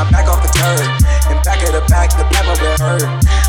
I back off the curb. And back of the back, the pepper been hurt.